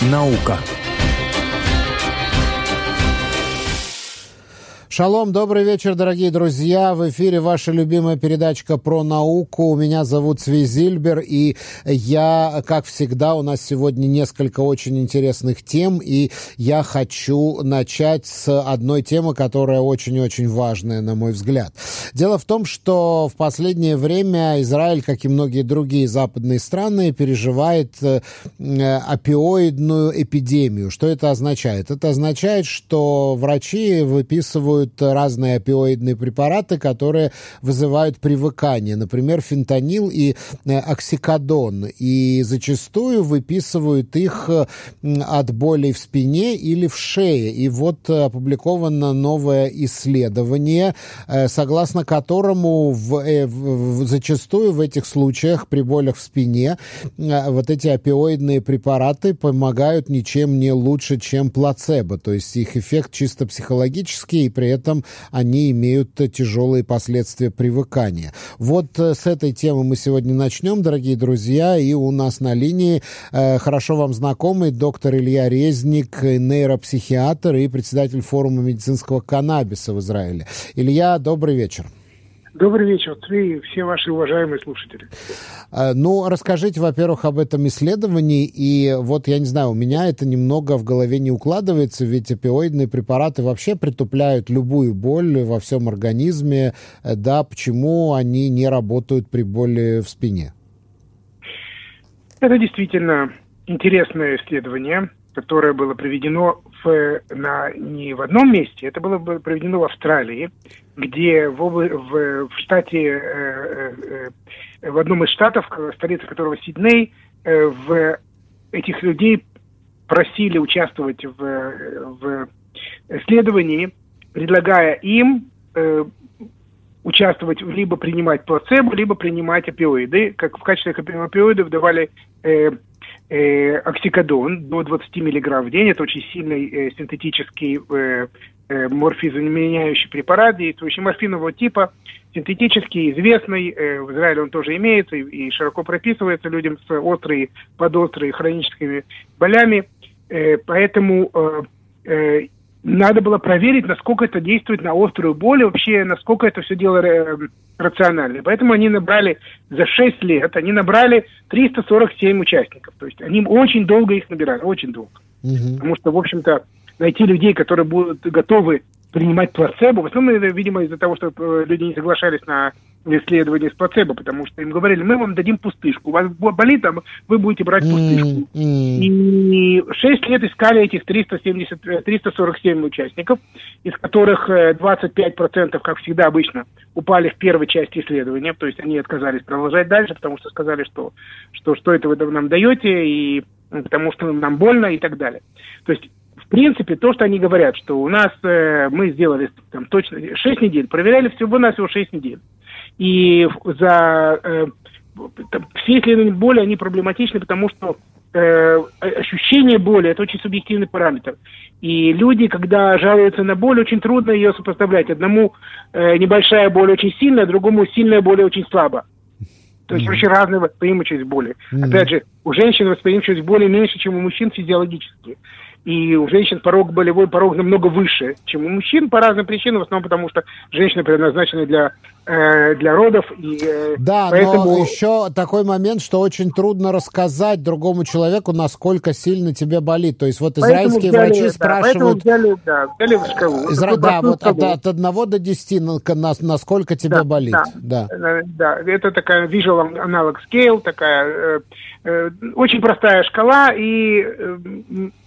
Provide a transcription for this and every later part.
Наука. Шалом, добрый вечер, дорогие друзья. В эфире ваша любимая передачка про науку. Меня зовут Цви Зильбер, и я, как всегда, у нас сегодня несколько очень интересных тем, и я хочу начать с одной темы, которая очень-очень важная, на мой взгляд. Дело в том, что в последнее время Израиль, как и многие другие западные страны, переживает э, опиоидную эпидемию. Что это означает? Это означает, что врачи выписывают существуют разные опиоидные препараты, которые вызывают привыкание. Например, фентанил и э, оксикодон. И зачастую выписывают их э, от болей в спине или в шее. И вот опубликовано новое исследование, э, согласно которому в, в, зачастую в этих случаях при болях в спине вот эти опиоидные препараты помогают ничем не лучше, чем плацебо. То есть их эффект чисто психологический, и при этом они имеют тяжелые последствия привыкания. Вот э, с этой темы мы сегодня начнем, дорогие друзья, и у нас на линии э, хорошо вам знакомый доктор Илья Резник, нейропсихиатр и председатель форума медицинского каннабиса в Израиле. Илья, добрый вечер. Добрый вечер, и все ваши уважаемые слушатели. А, ну, расскажите, во-первых, об этом исследовании. И вот, я не знаю, у меня это немного в голове не укладывается, ведь опиоидные препараты вообще притупляют любую боль во всем организме. Э, да, почему они не работают при боли в спине? Это действительно интересное исследование, которое было проведено в, на, не в одном месте, это было проведено в Австралии, где в, в, в штате, э, э, э, в одном из штатов, столица которого Сидней, в этих людей просили участвовать в, в исследовании, предлагая им участвовать, либо принимать плацебо, либо принимать опиоиды. Как в качестве опиоидов давали э, э, оксикодон до 20 мг в день. Это очень сильный э, синтетический э, э, морфизоменяющий препарат, действующий морфинового типа, синтетический, известный. Э, в Израиле он тоже имеется и, и широко прописывается людям с острой, подострой хроническими болями. Э, поэтому э, э, надо было проверить, насколько это действует на острую боль, и вообще, насколько это все дело рационально. Поэтому они набрали за 6 лет, они набрали 347 участников. То есть они очень долго их набирали, очень долго. Угу. Потому что, в общем-то, найти людей, которые будут готовы принимать плацебо, в основном, видимо, из-за того, что э, люди не соглашались на исследование с плацебо, потому что им говорили, мы вам дадим пустышку, у вас болит, а вы будете брать пустышку. И 6 лет искали этих 370, 347 участников, из которых 25%, э, как всегда обычно, упали в первой части исследования, то есть они отказались продолжать дальше, потому что сказали, что что, что это вы нам даете, и потому что нам больно и так далее. То есть в принципе, то, что они говорят, что у нас э, мы сделали там точно 6 недель, проверяли всего-навсего 6 недель. И за э, все исследования боли, они проблематичны, потому что э, ощущение боли – это очень субъективный параметр. И люди, когда жалуются на боль, очень трудно ее сопоставлять. Одному э, небольшая боль очень сильная, другому сильная боль очень слабо. То есть mm-hmm. очень разная восприимчивость боли. Mm-hmm. Опять же, у женщин восприимчивость боли меньше, чем у мужчин физиологически и у женщин порог болевой порог намного выше, чем у мужчин по разным причинам, в основном потому что женщины предназначены для для родов. И, э, да, поэтому... но еще такой момент, что очень трудно рассказать другому человеку, насколько сильно тебе болит. То есть вот израильские взяли, врачи да, спрашивают... взяли, да, взяли в шкалу. Изра... Да, вот от, от 1 до 10, на, насколько тебе да, болит. Да, да. да, это такая visual analog scale, такая э, э, очень простая шкала, и э,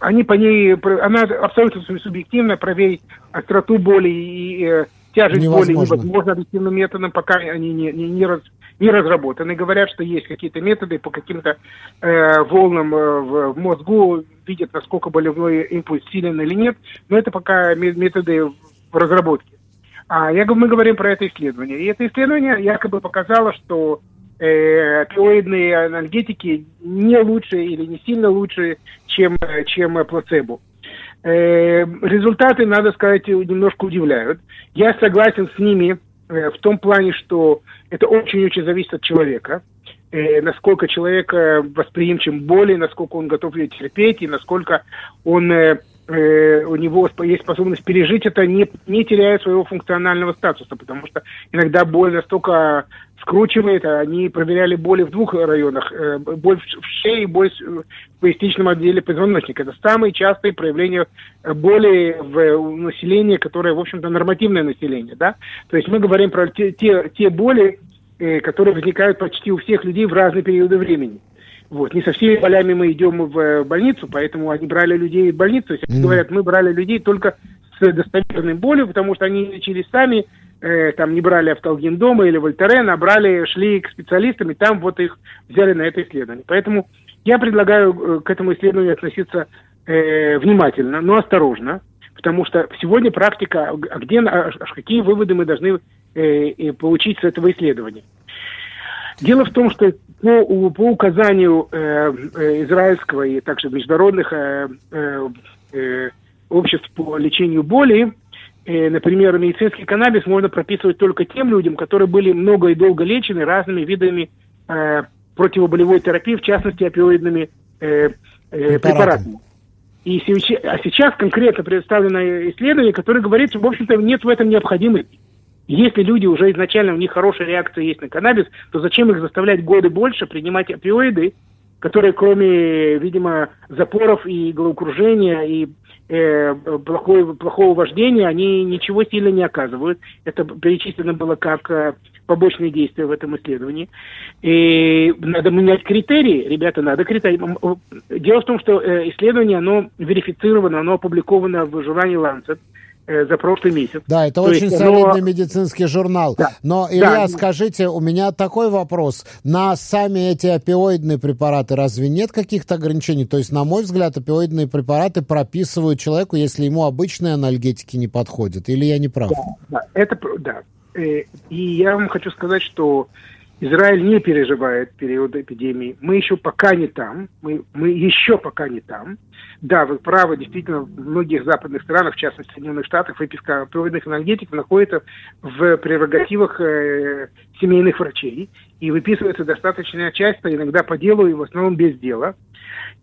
они по ней, она абсолютно субъективно проверить остроту боли и э, тяжесть боли невозможно объективным методом, пока они не, не, не, раз, не разработаны. Говорят, что есть какие-то методы по каким-то э, волнам э, в, в мозгу, видят, насколько болевой импульс силен или нет, но это пока методы в разработке. А я, мы говорим про это исследование. И это исследование якобы показало, что э, опиоидные анальгетики не лучше или не сильно лучше, чем, чем плацебо. Э, результаты, надо сказать, немножко удивляют. Я согласен с ними э, в том плане, что это очень-очень зависит от человека. э, насколько человек восприимчив боли, насколько он готов ее терпеть и насколько он у него есть способность пережить это, не, не теряя своего функционального статуса, потому что иногда боль настолько скручивает, а они проверяли боли в двух районах, э, боль в шее и боль в поясничном отделе позвоночника. Это самые частые проявления боли в населении, которое, в общем-то, нормативное население, да. То есть мы говорим про те, те, те боли, э, которые возникают почти у всех людей в разные периоды времени. Вот. Не со всеми болями мы идем в больницу, поэтому они брали людей в больницу. Если mm. говорят, мы брали людей только с достоверной болью, потому что они лечились сами, э, там не брали автолгин дома или вольтерен, а брали, шли к специалистам, и там вот их взяли на это исследование. Поэтому я предлагаю э, к этому исследованию относиться э, внимательно, но осторожно, потому что сегодня практика, а где, а, какие выводы мы должны э, получить с этого исследования. Дело в том, что по, по указанию э, э, израильского и также международных э, э, э, обществ по лечению боли, например, медицинский каннабис можно прописывать только тем людям, которые были много и долго лечены разными видами э, противоболевой терапии, в частности, опиоидными э, э, препаратами. И сейчас, а сейчас конкретно представлено исследование, которое говорит, что, в общем-то, нет в этом необходимости. Если люди уже изначально, у них хорошая реакция есть на каннабис, то зачем их заставлять годы больше принимать опиоиды, которые кроме, видимо, запоров и головокружения и э, плохой, плохого вождения, они ничего сильно не оказывают. Это перечислено было как э, побочные действия в этом исследовании. И надо менять критерии, ребята, надо критерии. Дело в том, что э, исследование, оно верифицировано, оно опубликовано в журнале Lancet. За прошлый месяц. Да, это То очень есть, солидный но... медицинский журнал. Да. Но, Илья, да. скажите, у меня такой вопрос. На сами эти опиоидные препараты разве нет каких-то ограничений? То есть, на мой взгляд, опиоидные препараты прописывают человеку, если ему обычные анальгетики не подходят. Или я не прав? Да, да это да. Э, и я вам хочу сказать, что Израиль не переживает период эпидемии. Мы еще пока не там. Мы, мы еще пока не там. Да, вы правы, действительно, в многих западных странах, в частности, Соединенных Штатах, выписка опиоидных энергетиков находится в прерогативах э, семейных врачей и выписывается достаточно часто, иногда по делу и в основном без дела.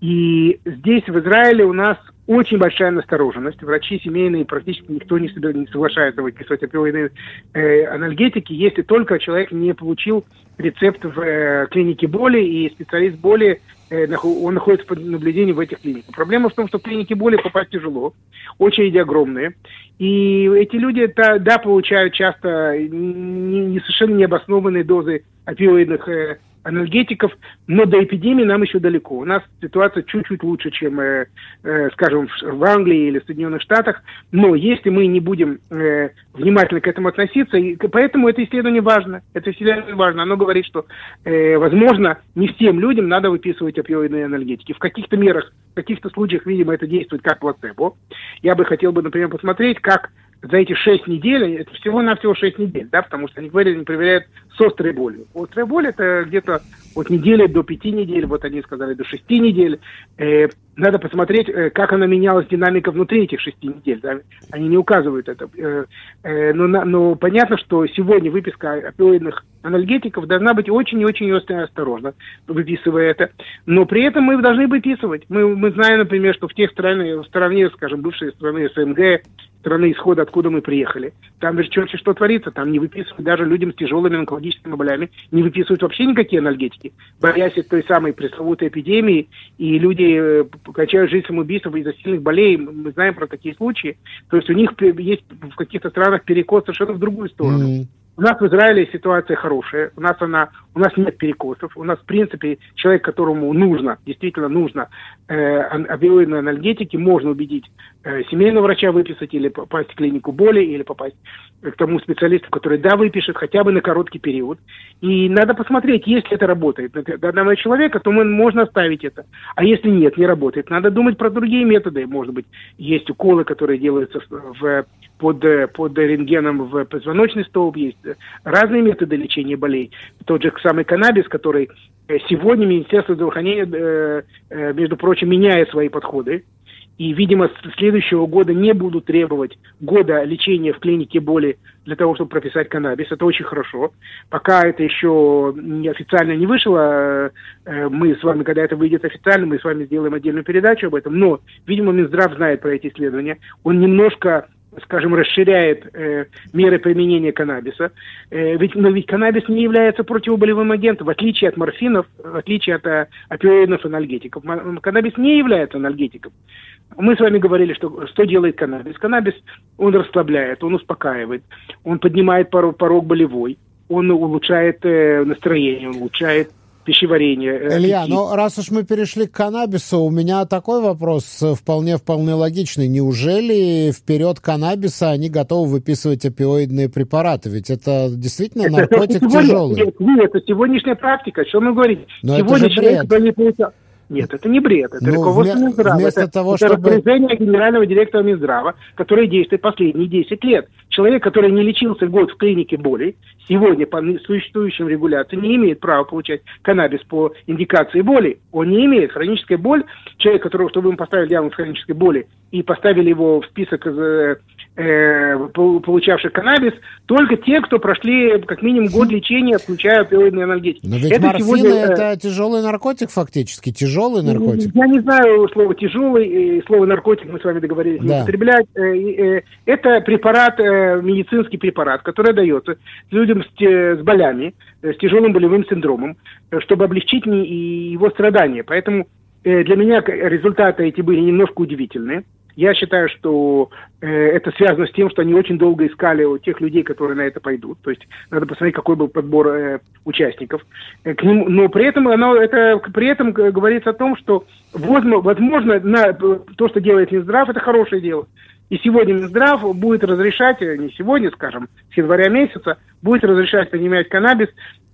И здесь, в Израиле, у нас очень большая настороженность. Врачи семейные практически никто не, не соглашается выписывать опиоидные э, анальгетики, если только человек не получил рецепт в э, клинике боли, и специалист боли Э, он находится под наблюдением в этих клиниках. Проблема в том, что в клинике боли попасть тяжело, очереди огромные. И эти люди, да, да получают часто не, не совершенно необоснованные дозы опиоидных э, анальгетиков, но до эпидемии нам еще далеко. У нас ситуация чуть-чуть лучше, чем, э, э, скажем, в Англии или в Соединенных Штатах, но если мы не будем э, внимательно к этому относиться, и поэтому это исследование важно. Это исследование важно. Оно говорит, что, э, возможно, не всем людям надо выписывать опиоидные анальгетики. В каких-то мерах, в каких-то случаях, видимо, это действует как плацебо. Я бы хотел бы, например, посмотреть, как за эти шесть недель, это всего-навсего шесть недель, да, потому что они говорили, они проверяют с острой болью. Острая боль это где-то от недели до пяти недель, вот они сказали до шести недель. Э, надо посмотреть, э, как она менялась, динамика внутри этих шести недель. Да? Они не указывают это. Э, э, но, но понятно, что сегодня выписка опиоидных анальгетиков должна быть очень и очень осторожно, выписывая это. Но при этом мы должны выписывать. Мы, мы знаем, например, что в тех странах, в стране, скажем, бывшей страны СНГ, страны исхода, откуда мы приехали. Там в черти что творится, там не выписывают даже людям с тяжелыми онкологическими болями, не выписывают вообще никакие анальгетики, боясь той самой пресловутой эпидемии, и люди кончают жизнь самоубийством из-за сильных болей, мы знаем про такие случаи. То есть у них есть в каких-то странах перекос совершенно в другую сторону. Mm-hmm. У нас в Израиле ситуация хорошая, у нас она, у нас нет перекосов, у нас в принципе человек, которому нужно, действительно нужно э, опиоидные анальгетики, можно убедить э, семейного врача выписать или попасть в клинику боли, или попасть к тому специалисту, который да выпишет хотя бы на короткий период. И надо посмотреть, если это работает для одного человека, то мы, можно оставить это. А если нет, не работает, надо думать про другие методы. Может быть, есть уколы, которые делаются в под, э, под рентгеном в позвоночный столб, есть разные методы лечения болей. Тот же самый каннабис, который э, сегодня Министерство здравоохранения, э, между прочим, меняет свои подходы и, видимо, с следующего года не будут требовать года лечения в клинике боли для того, чтобы прописать каннабис. Это очень хорошо. Пока это еще не официально не вышло, э, мы с вами, когда это выйдет официально, мы с вами сделаем отдельную передачу об этом. Но, видимо, Минздрав знает про эти исследования. Он немножко скажем, расширяет э, меры применения каннабиса. Э, ведь, но ведь каннабис не является противоболевым агентом, в отличие от морфинов, в отличие от э, опиоидных анальгетиков. Каннабис не является анальгетиком. Мы с вами говорили, что, что делает каннабис. Каннабис, он расслабляет, он успокаивает, он поднимает порог, порог болевой, он улучшает э, настроение, он улучшает пищеварение. Э, Илья, ну раз уж мы перешли к каннабису, у меня такой вопрос вполне-вполне логичный. Неужели вперед каннабиса они готовы выписывать опиоидные препараты? Ведь это действительно это, наркотик это тяжелый. Нет, нет, это сегодняшняя практика. Что мы говорим? Но Сегодня это же человек, бред. Нет, это не бред, это ну, руководство вме- Минздрава. Вместо это, того, это чтобы... распоряжение генерального директора Минздрава, которое действует последние 10 лет. Человек, который не лечился год в клинике боли, сегодня по существующим регуляциям не имеет права получать каннабис по индикации боли. Он не имеет. Хроническая боль, человек, которого, чтобы ему поставили диагноз хронической боли и поставили его в список э, э, получавших каннабис, только те, кто прошли как минимум год лечения, включая опиоидные анальгетики. Но ведь это морфин сегодня, э, это тяжелый наркотик фактически, тяжелый наркотик. Я не знаю слово тяжелый, слово наркотик мы с вами договорились да. не употреблять. Э, это препарат, медицинский препарат, который дается людям с, с болями, с тяжелым болевым синдромом, чтобы облегчить его страдания. Поэтому для меня результаты эти были немножко удивительные. Я считаю, что э, это связано с тем, что они очень долго искали у тех людей, которые на это пойдут. То есть надо посмотреть, какой был подбор э, участников. Э, к ним, но при этом оно это при этом говорится о том, что возможно, возможно на, то, что делает Минздрав, это хорошее дело. И сегодня Минздрав будет разрешать, э, не сегодня, скажем, с января месяца, будет разрешать принимать каннабис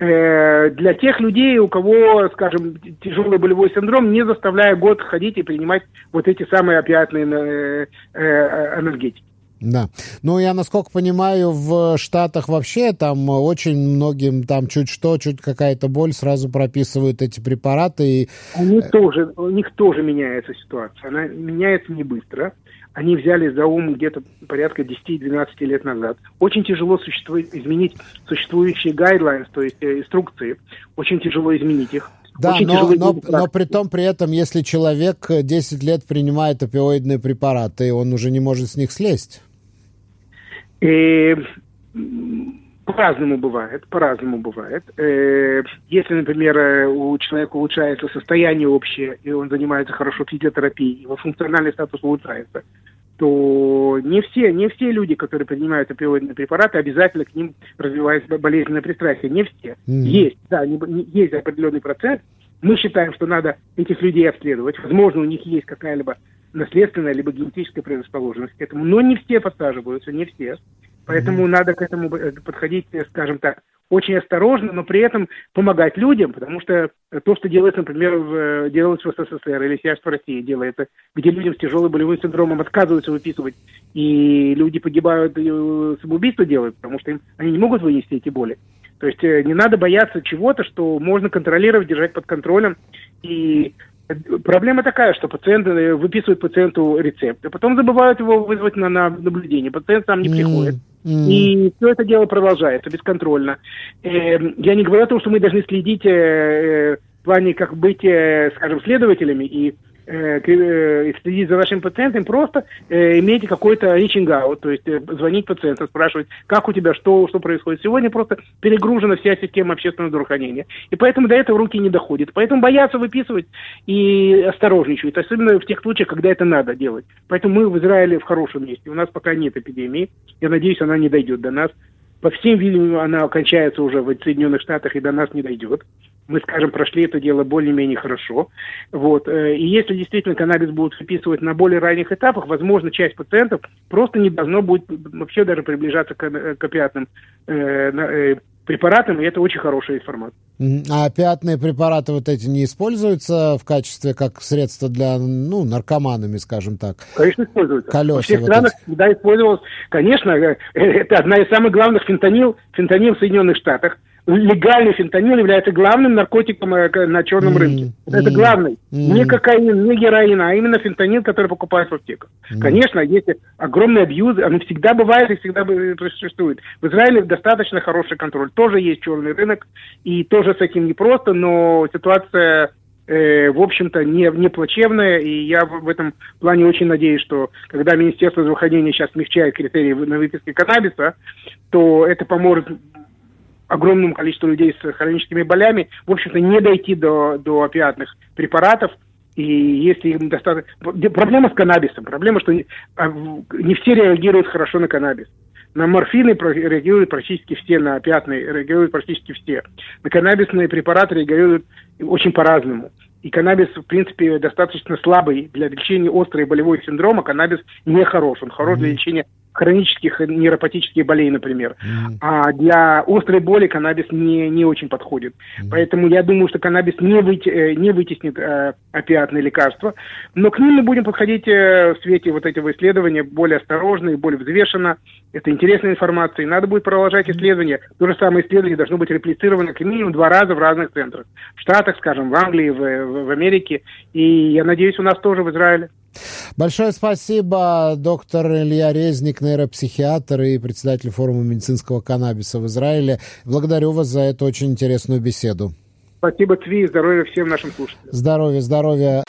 Э, для тех людей, у кого, скажем, тяжелый болевой синдром, не заставляя год ходить и принимать вот эти самые опиатные э, э, энергетики. Да. Ну, я, насколько понимаю, в Штатах вообще там очень многим там чуть что, чуть какая-то боль, сразу прописывают эти препараты. И... Они тоже, у них тоже меняется ситуация. Она меняется не быстро они взяли за ум где-то порядка 10-12 лет назад. Очень тяжело существует, изменить существующие guidelines, то есть э, инструкции. Очень тяжело изменить их. Да, но, но, но при том, при этом, если человек 10 лет принимает опиоидные препараты, он уже не может с них слезть. И, по-разному бывает, по-разному бывает. Э, если, например, у человека улучшается состояние общее, и он занимается хорошо физиотерапией, его функциональный статус улучшается, то не все, не все люди, которые принимают опиоидные препараты, обязательно к ним развивается болезненное пристрастие. Не все. Mm-hmm. Есть, да, не, не, есть определенный процент. Мы считаем, что надо этих людей обследовать. Возможно, у них есть какая-либо наследственная либо генетическая предрасположенность к этому, но не все подсаживаются, не все. Поэтому mm-hmm. надо к этому э, подходить, э, скажем так, очень осторожно, но при этом помогать людям, потому что то, что делается, например, в, делалось в СССР или сейчас в России делается, где людям с тяжелым болевым синдромом отказываются выписывать, и люди погибают, и э, самоубийство делают, потому что им, они не могут вынести эти боли. То есть не надо бояться чего-то, что можно контролировать, держать под контролем. И Проблема такая, что пациенты э, выписывают пациенту рецепт, а потом забывают его вызвать на, на наблюдение. Пациент сам не приходит. Mm. И все это дело продолжается бесконтрольно. Э, я не говорю о том, что мы должны следить э, э в плане, как быть, э, скажем, следователями и Э, э, следить за вашим пациентом, просто э, имейте какой-то reaching out, то есть э, звонить пациенту, спрашивать, как у тебя, что, что происходит. Сегодня просто перегружена вся система общественного здравоохранения. И поэтому до этого руки не доходят. Поэтому боятся выписывать и осторожничают, особенно в тех случаях, когда это надо делать. Поэтому мы в Израиле в хорошем месте. У нас пока нет эпидемии. Я надеюсь, она не дойдет до нас. По всем видимым, она кончается уже в Соединенных Штатах и до нас не дойдет мы, скажем, прошли это дело более-менее хорошо. Вот. Э, и если действительно каннабис будут выписывать на более ранних этапах, возможно, часть пациентов просто не должно будет вообще даже приближаться к, э, к опиатным э, э, препаратам, и это очень хорошая информация. А опиатные препараты вот эти не используются в качестве как средство для, ну, наркоманами, скажем так? Конечно, используются. Колеса Во всех вот странах эти. всегда использовалось. Конечно, это одна из самых главных фентанил, фентанил в Соединенных Штатах – легальный фентанил является главным наркотиком э, на черном mm-hmm. рынке. Это mm-hmm. главный. Mm-hmm. Не кокаин, не героин, а именно фентанил, который покупают в аптеках. Mm-hmm. Конечно, есть огромный абьюз, он всегда бывает и всегда существует. В Израиле достаточно хороший контроль. Тоже есть черный рынок, и тоже с этим непросто, но ситуация э, в общем-то, не, не плачевная, и я в, в этом плане очень надеюсь, что когда Министерство здравоохранения сейчас смягчает критерии на выписке каннабиса, то это поможет огромному количеству людей с хроническими болями, в общем-то, не дойти до, до опиатных препаратов, и если им достаточно... Проблема с каннабисом. Проблема, что не, а, не все реагируют хорошо на каннабис. На морфины реагируют практически все, на опиатные реагируют практически все. На каннабисные препараты реагируют очень по-разному. И каннабис, в принципе, достаточно слабый для лечения острой болевой синдрома. Каннабис не хорош. Он хорош для лечения хронических нейропатических болей, например. Mm. А для острой боли каннабис не, не очень подходит. Mm. Поэтому я думаю, что каннабис не, выти, э, не вытеснит э, опиатные лекарства. Но к ним мы будем подходить э, в свете вот этого исследования более осторожно и более взвешенно. Это интересная информация. И надо будет продолжать исследования. То же самое исследование должно быть реплицировано как минимум два раза в разных центрах. В Штатах, скажем, в Англии, в, в, в Америке. И я надеюсь, у нас тоже в Израиле. Большое спасибо, доктор Илья Резник, нейропсихиатр и председатель форума медицинского каннабиса в Израиле. Благодарю вас за эту очень интересную беседу. Спасибо, Тви, здоровья всем нашим слушателям. Здоровья, здоровья.